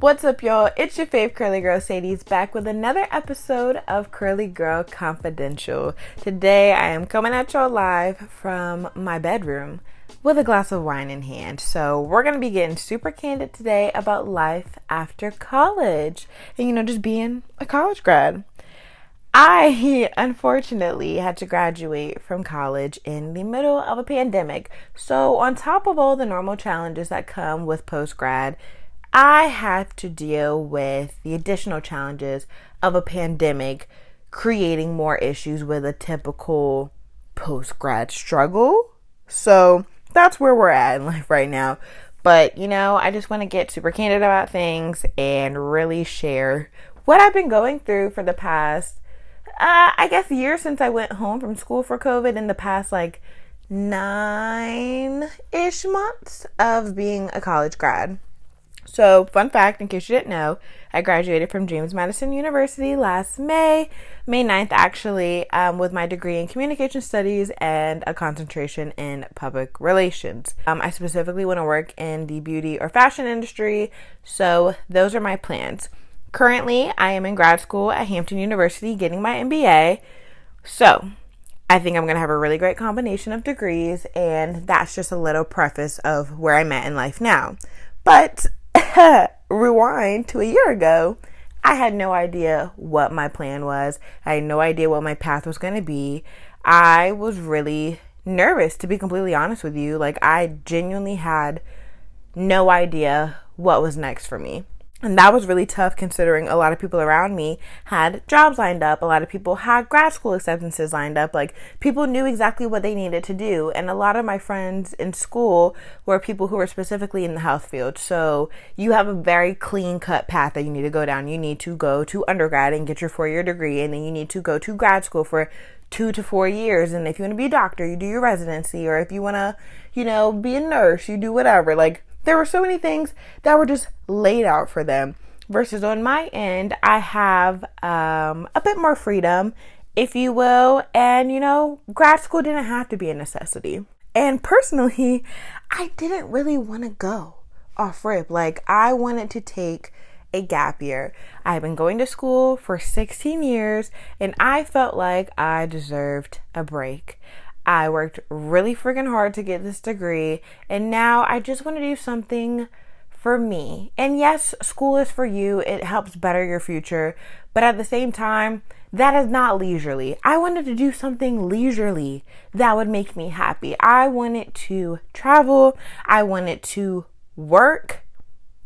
What's up, y'all? It's your fave curly girl Sadie's back with another episode of Curly Girl Confidential. Today I am coming at y'all live from my bedroom with a glass of wine in hand. So, we're going to be getting super candid today about life after college and, you know, just being a college grad. I unfortunately had to graduate from college in the middle of a pandemic. So, on top of all the normal challenges that come with post grad, I had to deal with the additional challenges of a pandemic creating more issues with a typical post grad struggle. So that's where we're at in life right now. But you know, I just want to get super candid about things and really share what I've been going through for the past, uh, I guess, year since I went home from school for COVID in the past like nine ish months of being a college grad. So, fun fact in case you didn't know, I graduated from James Madison University last May, May 9th, actually, um, with my degree in communication studies and a concentration in public relations. Um, I specifically want to work in the beauty or fashion industry, so those are my plans. Currently, I am in grad school at Hampton University getting my MBA. So, I think I'm going to have a really great combination of degrees, and that's just a little preface of where I'm at in life now. But rewind to a year ago, I had no idea what my plan was. I had no idea what my path was going to be. I was really nervous, to be completely honest with you. Like, I genuinely had no idea what was next for me. And that was really tough considering a lot of people around me had jobs lined up. A lot of people had grad school acceptances lined up. Like people knew exactly what they needed to do. And a lot of my friends in school were people who were specifically in the health field. So you have a very clean cut path that you need to go down. You need to go to undergrad and get your four year degree. And then you need to go to grad school for two to four years. And if you want to be a doctor, you do your residency. Or if you want to, you know, be a nurse, you do whatever. Like there were so many things that were just laid out for them. Versus on my end, I have um, a bit more freedom, if you will. And, you know, grad school didn't have to be a necessity. And personally, I didn't really want to go off rip. Like, I wanted to take a gap year. I've been going to school for 16 years and I felt like I deserved a break. I worked really freaking hard to get this degree, and now I just want to do something for me. And yes, school is for you, it helps better your future, but at the same time, that is not leisurely. I wanted to do something leisurely that would make me happy. I wanted to travel, I wanted to work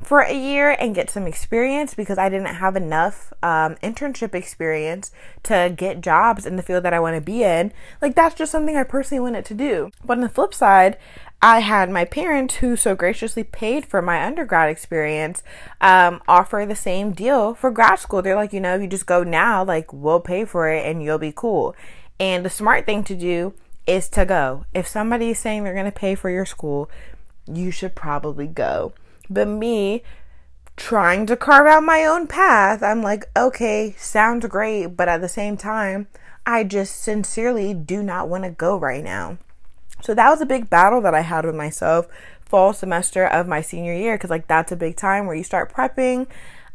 for a year and get some experience because I didn't have enough um, internship experience to get jobs in the field that I want to be in. Like, that's just something I personally wanted to do. But on the flip side, I had my parents who so graciously paid for my undergrad experience um, offer the same deal for grad school. They're like, you know, if you just go now, like, we'll pay for it and you'll be cool. And the smart thing to do is to go. If somebody is saying they're going to pay for your school, you should probably go. But me trying to carve out my own path, I'm like, okay, sounds great, but at the same time, I just sincerely do not want to go right now. So that was a big battle that I had with myself fall semester of my senior year because like that's a big time where you start prepping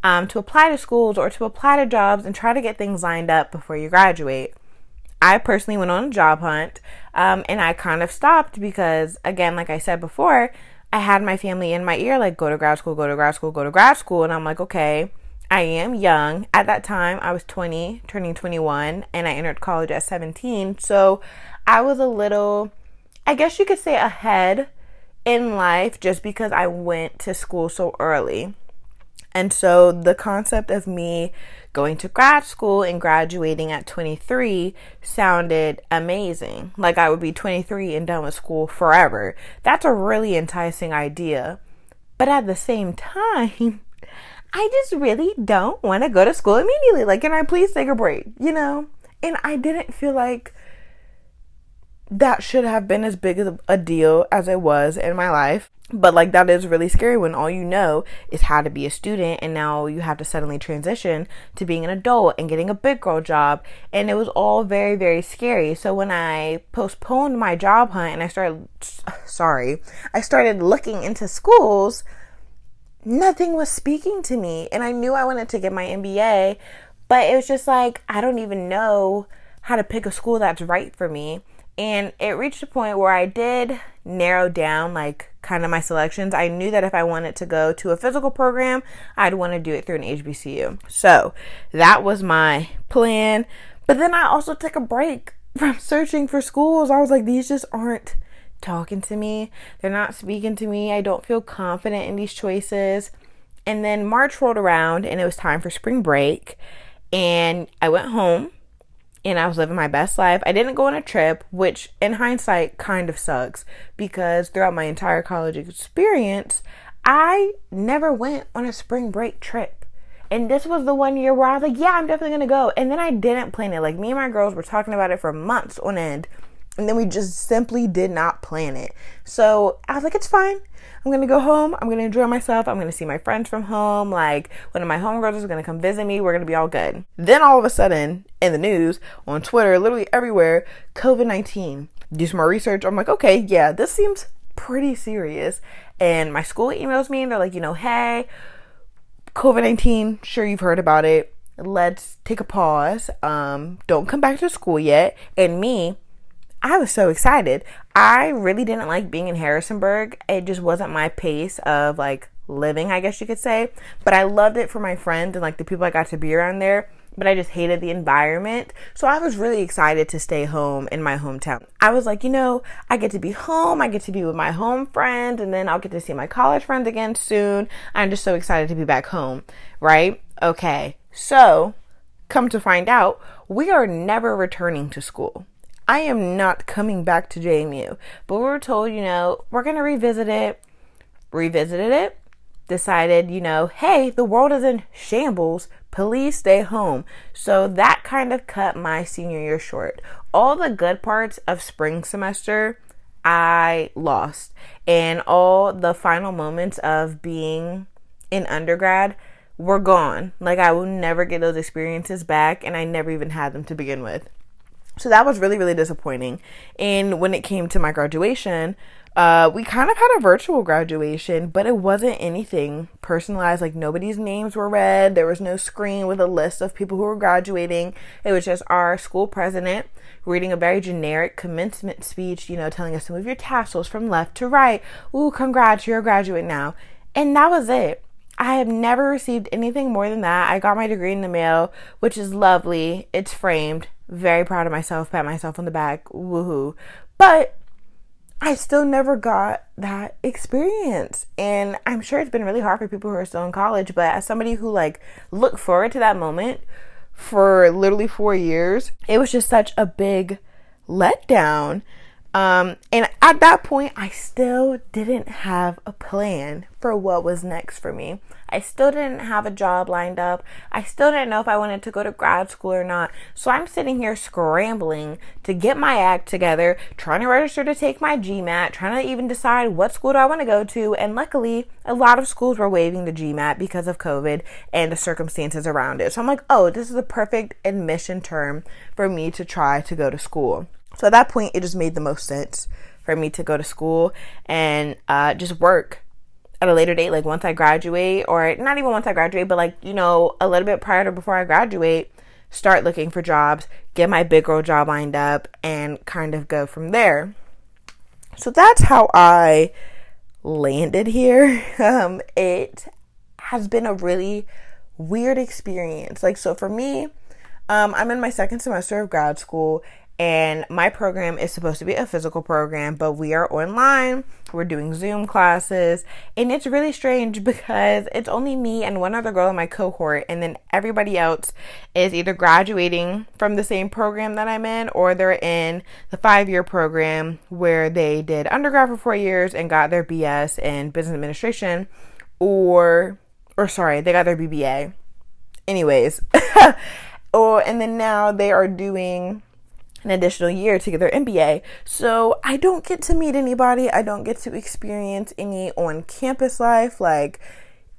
um, to apply to schools or to apply to jobs and try to get things lined up before you graduate. I personally went on a job hunt um, and I kind of stopped because, again, like I said before, I had my family in my ear, like, go to grad school, go to grad school, go to grad school. And I'm like, okay, I am young. At that time, I was 20, turning 21, and I entered college at 17. So I was a little, I guess you could say, ahead in life just because I went to school so early. And so the concept of me going to grad school and graduating at 23 sounded amazing. Like I would be 23 and done with school forever. That's a really enticing idea. But at the same time, I just really don't want to go to school immediately. Like, can I please take a break? You know? And I didn't feel like that should have been as big of a deal as it was in my life. But like that is really scary when all you know is how to be a student and now you have to suddenly transition to being an adult and getting a big girl job and it was all very very scary. So when I postponed my job hunt and I started sorry, I started looking into schools nothing was speaking to me. And I knew I wanted to get my MBA, but it was just like, I don't even know how to pick a school that's right for me. And it reached a point where I did narrow down, like, kind of my selections. I knew that if I wanted to go to a physical program, I'd want to do it through an HBCU. So that was my plan. But then I also took a break from searching for schools. I was like, these just aren't talking to me. They're not speaking to me. I don't feel confident in these choices. And then March rolled around and it was time for spring break. And I went home and I was living my best life. I didn't go on a trip, which in hindsight kind of sucks because throughout my entire college experience, I never went on a spring break trip. And this was the one year where I was like, yeah, I'm definitely gonna go. And then I didn't plan it. Like, me and my girls were talking about it for months on end and then we just simply did not plan it. So I was like, it's fine. I'm gonna go home. I'm gonna enjoy myself. I'm gonna see my friends from home. Like one of my homegirls is gonna come visit me. We're gonna be all good. Then all of a sudden, in the news, on Twitter, literally everywhere, COVID 19. Do some more research. I'm like, okay, yeah, this seems pretty serious. And my school emails me and they're like, you know, hey, COVID 19, sure you've heard about it. Let's take a pause. Um, don't come back to school yet. And me, I was so excited. I really didn't like being in Harrisonburg. It just wasn't my pace of like living, I guess you could say. But I loved it for my friends and like the people I got to be around there. But I just hated the environment. So I was really excited to stay home in my hometown. I was like, you know, I get to be home. I get to be with my home friends. And then I'll get to see my college friends again soon. I'm just so excited to be back home. Right? Okay. So come to find out, we are never returning to school. I am not coming back to JMU. But we were told, you know, we're going to revisit it. Revisited it. Decided, you know, hey, the world is in shambles. Please stay home. So that kind of cut my senior year short. All the good parts of spring semester, I lost. And all the final moments of being in undergrad were gone. Like I will never get those experiences back, and I never even had them to begin with. So that was really, really disappointing. And when it came to my graduation, uh, we kind of had a virtual graduation, but it wasn't anything personalized. Like nobody's names were read. There was no screen with a list of people who were graduating. It was just our school president reading a very generic commencement speech, you know, telling us to move your tassels from left to right. Ooh, congrats, you're a graduate now. And that was it. I have never received anything more than that. I got my degree in the mail, which is lovely. It's framed. Very proud of myself, pat myself on the back, woohoo. But I still never got that experience. And I'm sure it's been really hard for people who are still in college, but as somebody who like looked forward to that moment for literally 4 years, it was just such a big letdown um, and at that point, I still didn't have a plan for what was next for me. I still didn't have a job lined up. I still didn't know if I wanted to go to grad school or not. So I'm sitting here scrambling to get my act together, trying to register to take my GMAT, trying to even decide what school do I want to go to. And luckily, a lot of schools were waiving the GMAT because of COVID and the circumstances around it. So I'm like, oh, this is a perfect admission term for me to try to go to school. So at that point, it just made the most sense for me to go to school and uh, just work at a later date, like once I graduate, or not even once I graduate, but like, you know, a little bit prior to before I graduate, start looking for jobs, get my big girl job lined up, and kind of go from there. So that's how I landed here. Um, it has been a really weird experience. Like, so for me, um, I'm in my second semester of grad school and my program is supposed to be a physical program, but we are online. We're doing Zoom classes. And it's really strange because it's only me and one other girl in my cohort. And then everybody else is either graduating from the same program that I'm in or they're in the five year program where they did undergrad for four years and got their BS in business administration or, or sorry, they got their BBA. Anyways. oh, and then now they are doing an additional year to get their MBA. So I don't get to meet anybody. I don't get to experience any on campus life, like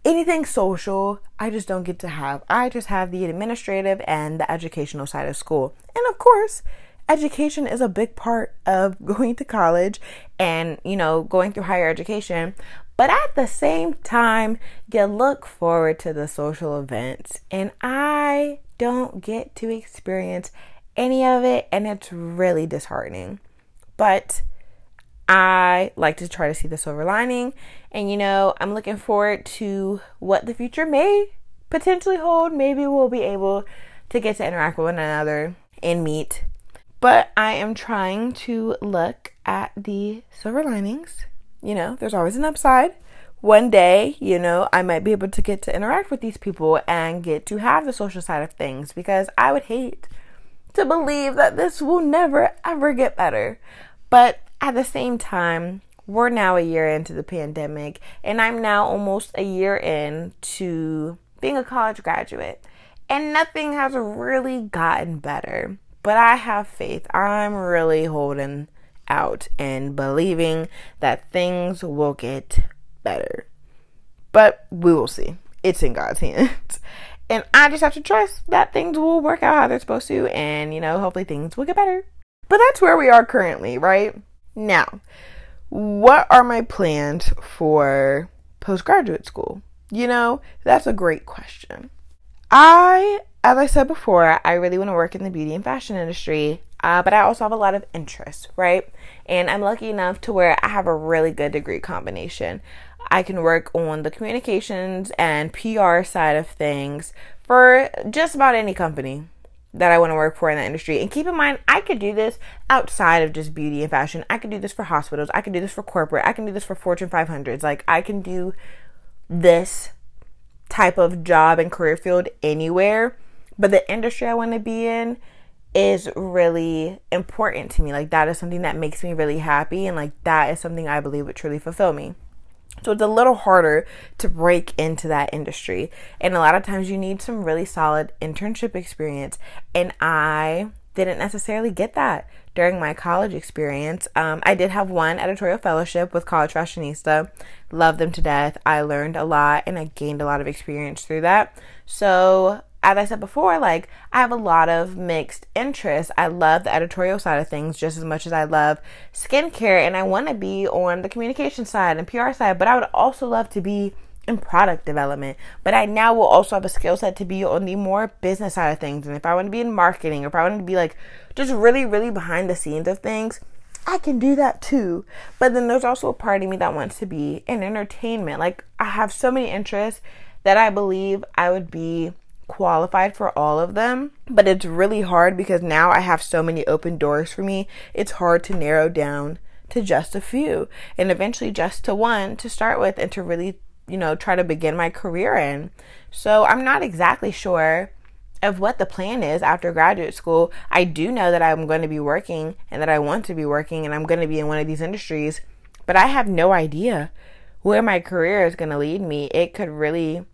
anything social. I just don't get to have. I just have the administrative and the educational side of school. And of course, education is a big part of going to college and, you know, going through higher education. But at the same time, you look forward to the social events. And I don't get to experience any of it. And it's really disheartening. But I like to try to see the silver lining. And, you know, I'm looking forward to what the future may potentially hold. Maybe we'll be able to get to interact with one another and meet. But I am trying to look at the silver linings. You know, there's always an upside. One day, you know, I might be able to get to interact with these people and get to have the social side of things because I would hate to believe that this will never ever get better. But at the same time, we're now a year into the pandemic, and I'm now almost a year in to being a college graduate, and nothing has really gotten better. But I have faith. I'm really holding out and believing that things will get better. But we will see. It's in God's hands. And I just have to trust that things will work out how they're supposed to, and you know, hopefully things will get better. But that's where we are currently, right? Now, what are my plans for postgraduate school? You know, that's a great question. I, as I said before, I really want to work in the beauty and fashion industry, uh, but I also have a lot of interest, right? And I'm lucky enough to where I have a really good degree combination. I can work on the communications and PR side of things for just about any company that I want to work for in that industry. And keep in mind, I could do this outside of just beauty and fashion. I could do this for hospitals. I can do this for corporate. I can do this for Fortune 500s. Like, I can do this type of job and career field anywhere. But the industry I want to be in is really important to me. Like, that is something that makes me really happy. And, like, that is something I believe would truly fulfill me. So it's a little harder to break into that industry. And a lot of times you need some really solid internship experience. And I didn't necessarily get that during my college experience. Um, I did have one editorial fellowship with College Fashionista. Loved them to death. I learned a lot and I gained a lot of experience through that. So as I said before, like I have a lot of mixed interests. I love the editorial side of things just as much as I love skincare, and I want to be on the communication side and PR side, but I would also love to be in product development. But I now will also have a skill set to be on the more business side of things. And if I want to be in marketing, or if I want to be like just really, really behind the scenes of things, I can do that too. But then there's also a part of me that wants to be in entertainment. Like I have so many interests that I believe I would be qualified for all of them, but it's really hard because now I have so many open doors for me. It's hard to narrow down to just a few and eventually just to one to start with and to really, you know, try to begin my career in. So I'm not exactly sure of what the plan is after graduate school. I do know that I'm going to be working and that I want to be working and I'm going to be in one of these industries, but I have no idea where my career is going to lead me. It could really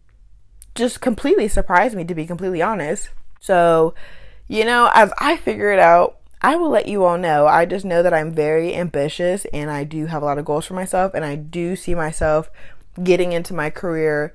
just completely surprised me, to be completely honest. So, you know, as I figure it out, I will let you all know. I just know that I'm very ambitious and I do have a lot of goals for myself, and I do see myself getting into my career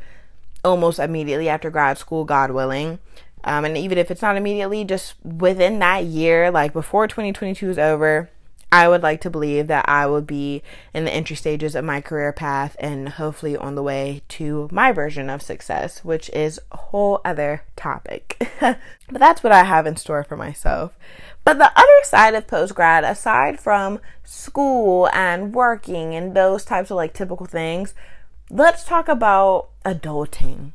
almost immediately after grad school, God willing. Um, and even if it's not immediately, just within that year, like before 2022 is over, I would like to believe that I will be in the entry stages of my career path and hopefully on the way to my version of success, which is a whole other topic. but that's what I have in store for myself. But the other side of post grad, aside from school and working and those types of like typical things, let's talk about adulting.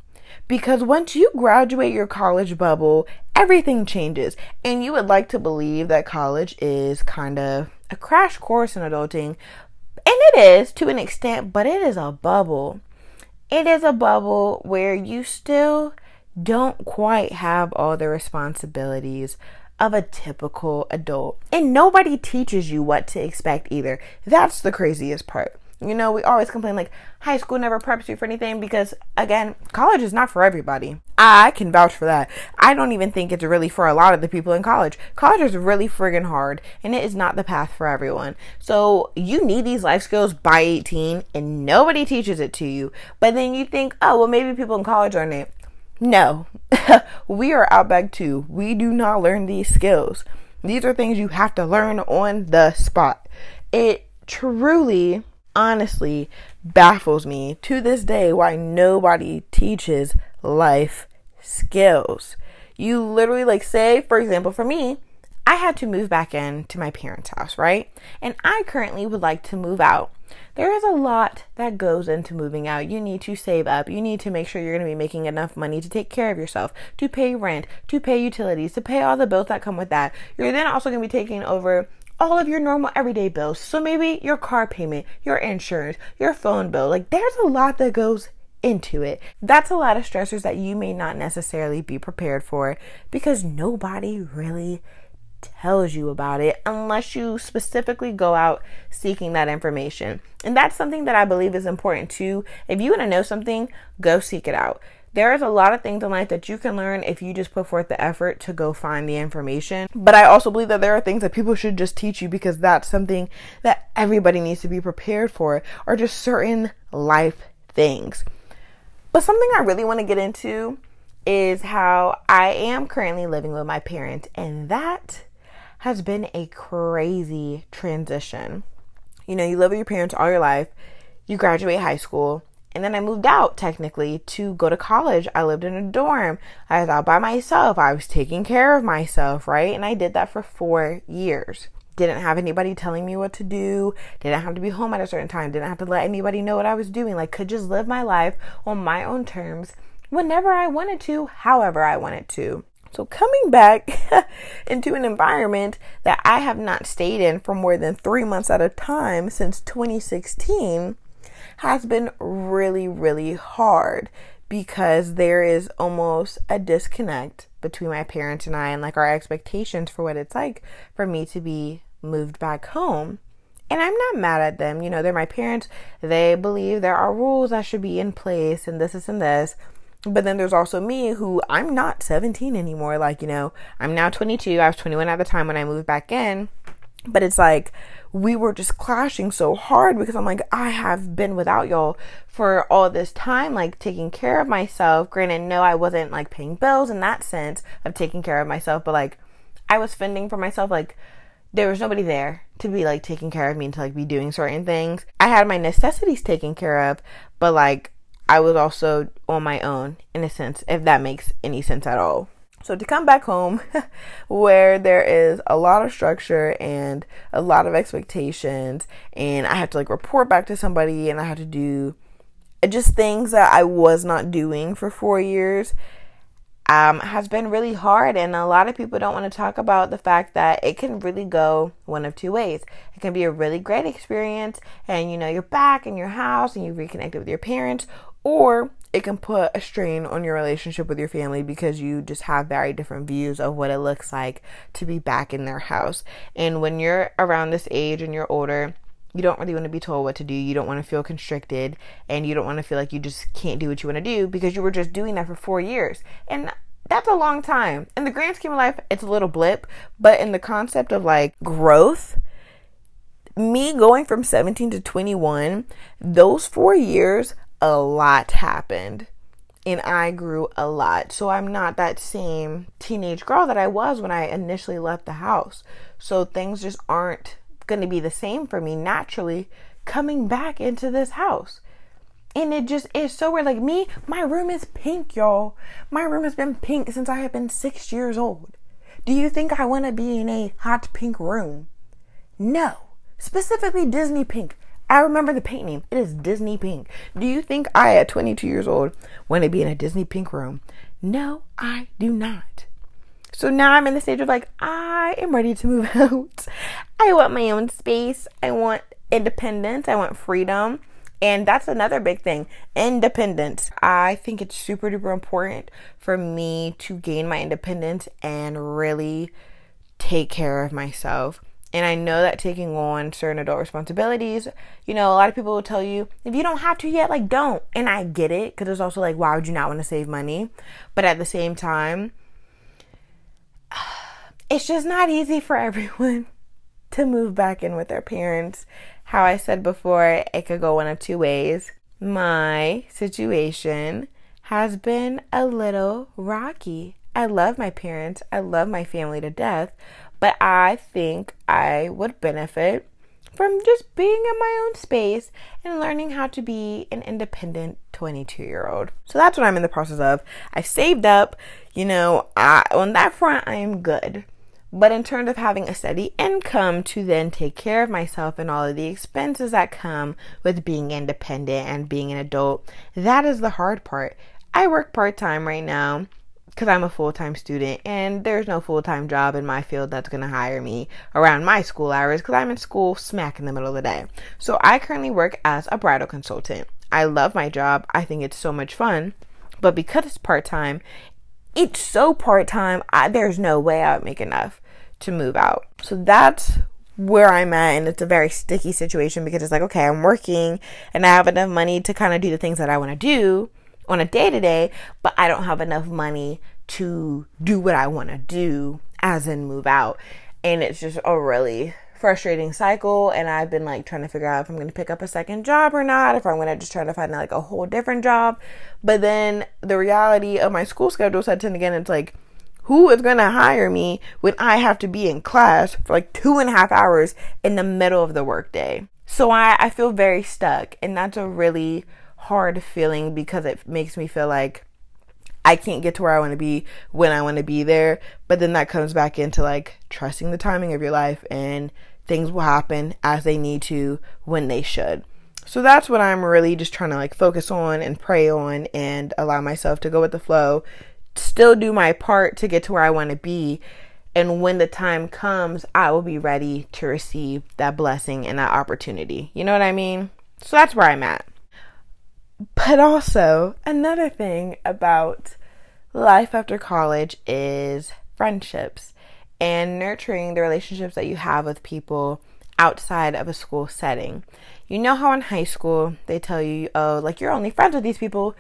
Because once you graduate your college bubble, everything changes. And you would like to believe that college is kind of a crash course in adulting. And it is to an extent, but it is a bubble. It is a bubble where you still don't quite have all the responsibilities of a typical adult. And nobody teaches you what to expect either. That's the craziest part. You know, we always complain like high school never preps you for anything because, again, college is not for everybody. I can vouch for that. I don't even think it's really for a lot of the people in college. College is really friggin' hard and it is not the path for everyone. So you need these life skills by 18 and nobody teaches it to you. But then you think, oh, well, maybe people in college aren't it. No, we are Outback too. We do not learn these skills. These are things you have to learn on the spot. It truly honestly baffles me to this day why nobody teaches life skills. You literally, like, say, for example, for me, I had to move back in to my parents' house, right? And I currently would like to move out. There is a lot that goes into moving out. You need to save up. You need to make sure you're going to be making enough money to take care of yourself, to pay rent, to pay utilities, to pay all the bills that come with that. You're then also going to be taking over all of your normal everyday bills. So maybe your car payment, your insurance, your phone bill. Like there's a lot that goes into it. That's a lot of stressors that you may not necessarily be prepared for because nobody really tells you about it unless you specifically go out seeking that information. And that's something that I believe is important too. If you want to know something, go seek it out. There is a lot of things in life that you can learn if you just put forth the effort to go find the information. But I also believe that there are things that people should just teach you because that's something that everybody needs to be prepared for, or just certain life things. But something I really want to get into is how I am currently living with my parents, and that has been a crazy transition. You know, you live with your parents all your life, you graduate high school, and then I moved out technically to go to college. I lived in a dorm. I was out by myself. I was taking care of myself, right? And I did that for four years. Didn't have anybody telling me what to do. Didn't have to be home at a certain time. Didn't have to let anybody know what I was doing. Like, could just live my life on my own terms whenever I wanted to, however I wanted to. So, coming back into an environment that I have not stayed in for more than three months at a time since 2016 has been really, really hard because there is almost a disconnect between my parents and I and like our expectations for what it's like for me to be moved back home. And I'm not mad at them. You know, they're my parents. They believe there are rules that should be in place and this, this, and this. But then there's also me who I'm not 17 anymore. Like, you know, I'm now 22. I was 21 at the time when I moved back in. But it's like, we were just clashing so hard because I'm like, I have been without y'all for all this time, like taking care of myself. Granted, no, I wasn't like paying bills in that sense of taking care of myself, but like I was fending for myself. Like there was nobody there to be like taking care of me and to like be doing certain things. I had my necessities taken care of, but like I was also on my own in a sense, if that makes any sense at all. So to come back home where there is a lot of structure and a lot of expectations and I have to like report back to somebody and I have to do just things that I was not doing for 4 years um, has been really hard and a lot of people don't want to talk about the fact that it can really go one of two ways. It can be a really great experience and you know you're back in your house and you've reconnected with your parents or it can put a strain on your relationship with your family because you just have very different views of what it looks like to be back in their house. And when you're around this age and you're older, you don't really want to be told what to do. You don't want to feel constricted and you don't want to feel like you just can't do what you want to do because you were just doing that for four years. And that's a long time. In the grand scheme of life, it's a little blip, but in the concept of like growth, me going from 17 to 21, those four years, a lot happened and I grew a lot. So I'm not that same teenage girl that I was when I initially left the house. So things just aren't going to be the same for me naturally coming back into this house. And it just is so weird. Like me, my room is pink, y'all. My room has been pink since I have been six years old. Do you think I want to be in a hot pink room? No. Specifically Disney pink. I remember the paint name. It is Disney Pink. Do you think I, at 22 years old, want to be in a Disney Pink room? No, I do not. So now I'm in the stage of like, I am ready to move out. I want my own space. I want independence. I want freedom. And that's another big thing independence. I think it's super duper important for me to gain my independence and really take care of myself. And I know that taking on certain adult responsibilities, you know, a lot of people will tell you, if you don't have to yet, like, don't. And I get it, because it's also like, why would you not want to save money? But at the same time, it's just not easy for everyone to move back in with their parents. How I said before, it could go one of two ways. My situation has been a little rocky. I love my parents, I love my family to death, but I think I would benefit from just being in my own space and learning how to be an independent 22 year old. So that's what I'm in the process of. I saved up, you know, I, on that front, I am good. But in terms of having a steady income to then take care of myself and all of the expenses that come with being independent and being an adult, that is the hard part. I work part time right now because I'm a full time student and there's no full time job in my field that's going to hire me around my school hours because I'm in school smack in the middle of the day. So I currently work as a bridal consultant. I love my job, I think it's so much fun. But because it's part time, it's so part time, there's no way I would make enough to move out. So that's where I'm at, and it's a very sticky situation because it's like, okay, I'm working and I have enough money to kind of do the things that I want to do on a day to day, but I don't have enough money to do what I want to do, as in move out. And it's just a really frustrating cycle. And I've been like trying to figure out if I'm going to pick up a second job or not, if I'm going to just try to find like a whole different job. But then the reality of my school schedule sets in again. It's like, who is going to hire me when I have to be in class for like two and a half hours in the middle of the workday? So I, I feel very stuck. And that's a really hard feeling because it makes me feel like I can't get to where I want to be when I want to be there. But then that comes back into like trusting the timing of your life and things will happen as they need to when they should. So that's what I'm really just trying to like focus on and pray on and allow myself to go with the flow, still do my part to get to where I want to be. And when the time comes, I will be ready to receive that blessing and that opportunity. You know what I mean? So that's where I'm at. But also, another thing about life after college is friendships and nurturing the relationships that you have with people outside of a school setting. You know how in high school they tell you, oh, like you're only friends with these people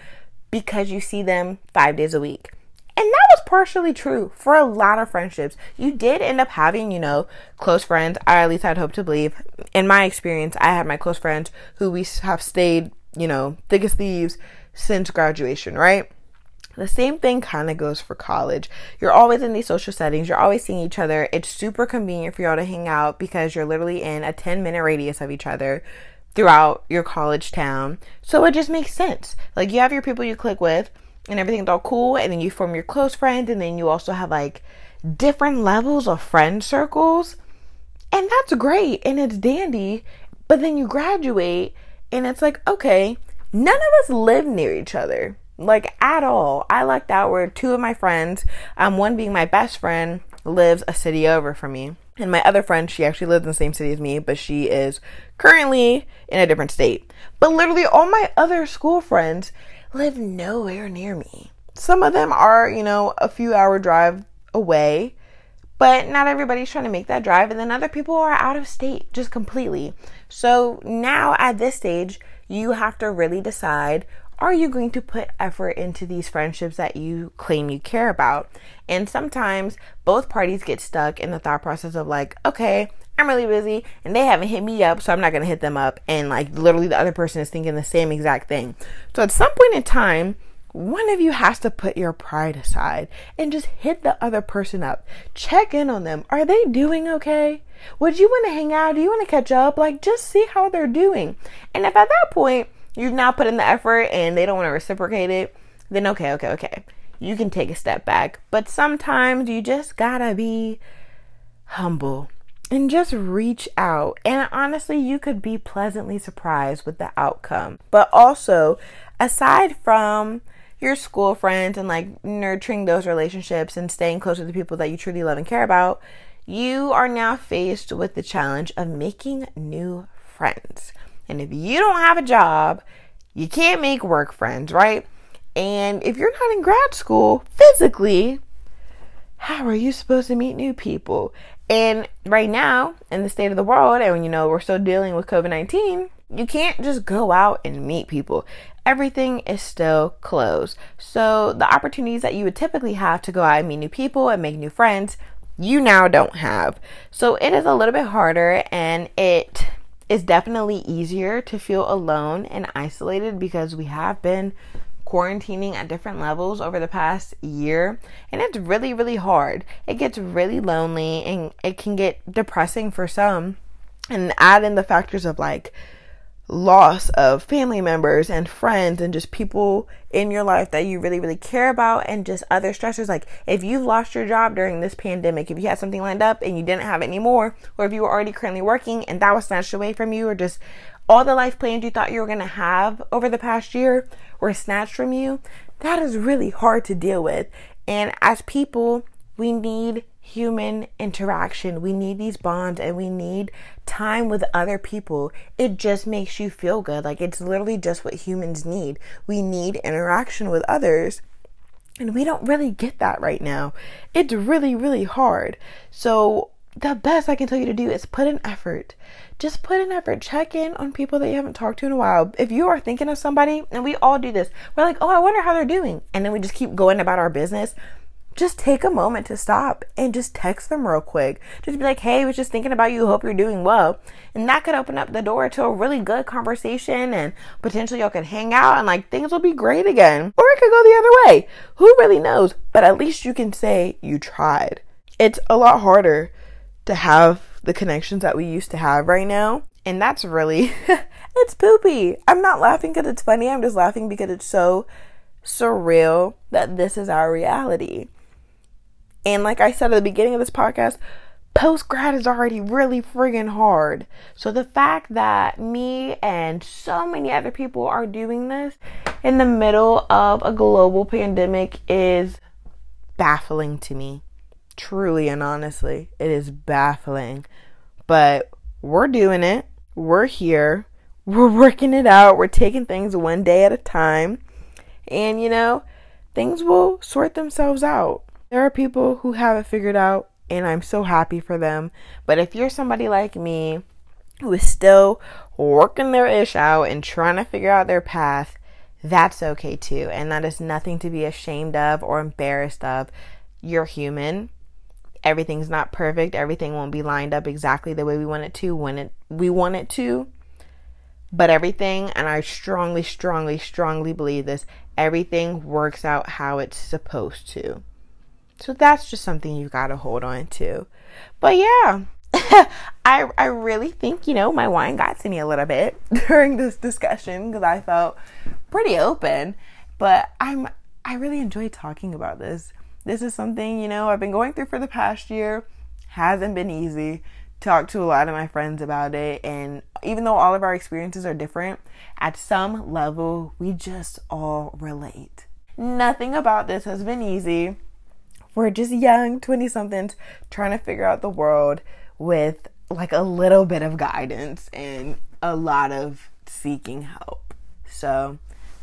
because you see them five days a week. And that was partially true for a lot of friendships. You did end up having, you know, close friends. I at least I'd hope to believe. In my experience, I had my close friends who we have stayed you know, thick as thieves since graduation, right? The same thing kind of goes for college. You're always in these social settings, you're always seeing each other. It's super convenient for y'all to hang out because you're literally in a 10 minute radius of each other throughout your college town. So it just makes sense. Like you have your people you click with and everything's all cool, and then you form your close friends, and then you also have like different levels of friend circles. And that's great and it's dandy. But then you graduate and it's like, okay, none of us live near each other, like at all. I lucked out where two of my friends, um, one being my best friend, lives a city over from me. And my other friend, she actually lives in the same city as me, but she is currently in a different state. But literally, all my other school friends live nowhere near me. Some of them are, you know, a few hour drive away, but not everybody's trying to make that drive. And then other people are out of state just completely. So now at this stage, you have to really decide are you going to put effort into these friendships that you claim you care about? And sometimes both parties get stuck in the thought process of like, okay, I'm really busy and they haven't hit me up, so I'm not going to hit them up. And like literally the other person is thinking the same exact thing. So at some point in time, one of you has to put your pride aside and just hit the other person up. Check in on them. Are they doing okay? Would you want to hang out? Do you want to catch up? Like, just see how they're doing. And if at that point you've now put in the effort and they don't want to reciprocate it, then okay, okay, okay. You can take a step back. But sometimes you just gotta be humble and just reach out. And honestly, you could be pleasantly surprised with the outcome. But also, aside from your school friends and like nurturing those relationships and staying close to the people that you truly love and care about, you are now faced with the challenge of making new friends. And if you don't have a job, you can't make work friends, right? And if you're not in grad school physically, how are you supposed to meet new people? And right now, in the state of the world, and you know, we're still dealing with COVID 19, you can't just go out and meet people everything is still closed. So the opportunities that you would typically have to go out and meet new people and make new friends, you now don't have. So it is a little bit harder and it is definitely easier to feel alone and isolated because we have been quarantining at different levels over the past year and it's really really hard. It gets really lonely and it can get depressing for some and add in the factors of like loss of family members and friends and just people in your life that you really really care about and just other stressors. Like if you've lost your job during this pandemic if you had something lined up and you didn't have it anymore or if you were already currently working and that was snatched away from you or just all the life plans you thought you were going to have over the past year were snatched from you that is really hard to deal with. And as people we need human interaction. We need these bonds and we need time with other people. It just makes you feel good. Like it's literally just what humans need. We need interaction with others. And we don't really get that right now. It's really, really hard. So, the best I can tell you to do is put an effort. Just put an effort. Check in on people that you haven't talked to in a while. If you are thinking of somebody, and we all do this, we're like, oh, I wonder how they're doing. And then we just keep going about our business just take a moment to stop and just text them real quick. Just be like, hey, I was just thinking about you. Hope you're doing well. And that could open up the door to a really good conversation and potentially y'all could hang out and like things will be great again. Or it could go the other way. Who really knows? But at least you can say you tried. It's a lot harder to have the connections that we used to have right now. And that's really, it's poopy. I'm not laughing because it's funny. I'm just laughing because it's so surreal that this is our reality. And like I said at the beginning of this podcast, post grad is already really friggin' hard. So the fact that me and so many other people are doing this in the middle of a global pandemic is baffling to me. Truly and honestly, it is baffling. But we're doing it. We're here. We're working it out. We're taking things one day at a time. And you know, things will sort themselves out. There are people who have it figured out, and I'm so happy for them. But if you're somebody like me who is still working their ish out and trying to figure out their path, that's okay too. And that is nothing to be ashamed of or embarrassed of. You're human. Everything's not perfect. Everything won't be lined up exactly the way we want it to when it we want it to. But everything, and I strongly, strongly, strongly believe this, everything works out how it's supposed to. So that's just something you've got to hold on to. But yeah, I I really think, you know, my wine got to me a little bit during this discussion because I felt pretty open, but I'm I really enjoy talking about this. This is something, you know, I've been going through for the past year. Hasn't been easy. Talked to a lot of my friends about it and even though all of our experiences are different, at some level we just all relate. Nothing about this has been easy we're just young 20 somethings trying to figure out the world with like a little bit of guidance and a lot of seeking help. So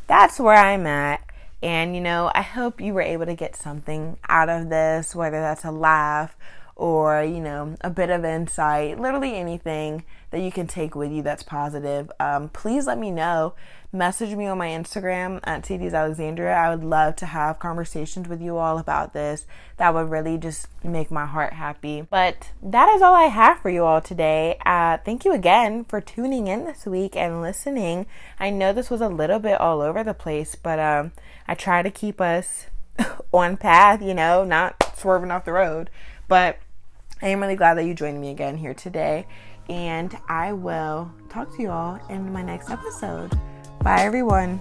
that's where I'm at. And you know, I hope you were able to get something out of this, whether that's a laugh or, you know, a bit of insight, literally anything that you can take with you that's positive. Um, please let me know message me on my Instagram at TD's Alexandria. I would love to have conversations with you all about this. That would really just make my heart happy. But that is all I have for you all today. Uh, thank you again for tuning in this week and listening. I know this was a little bit all over the place, but um, I try to keep us on path, you know, not swerving off the road. But I am really glad that you joined me again here today. And I will talk to you all in my next episode. Bye, everyone.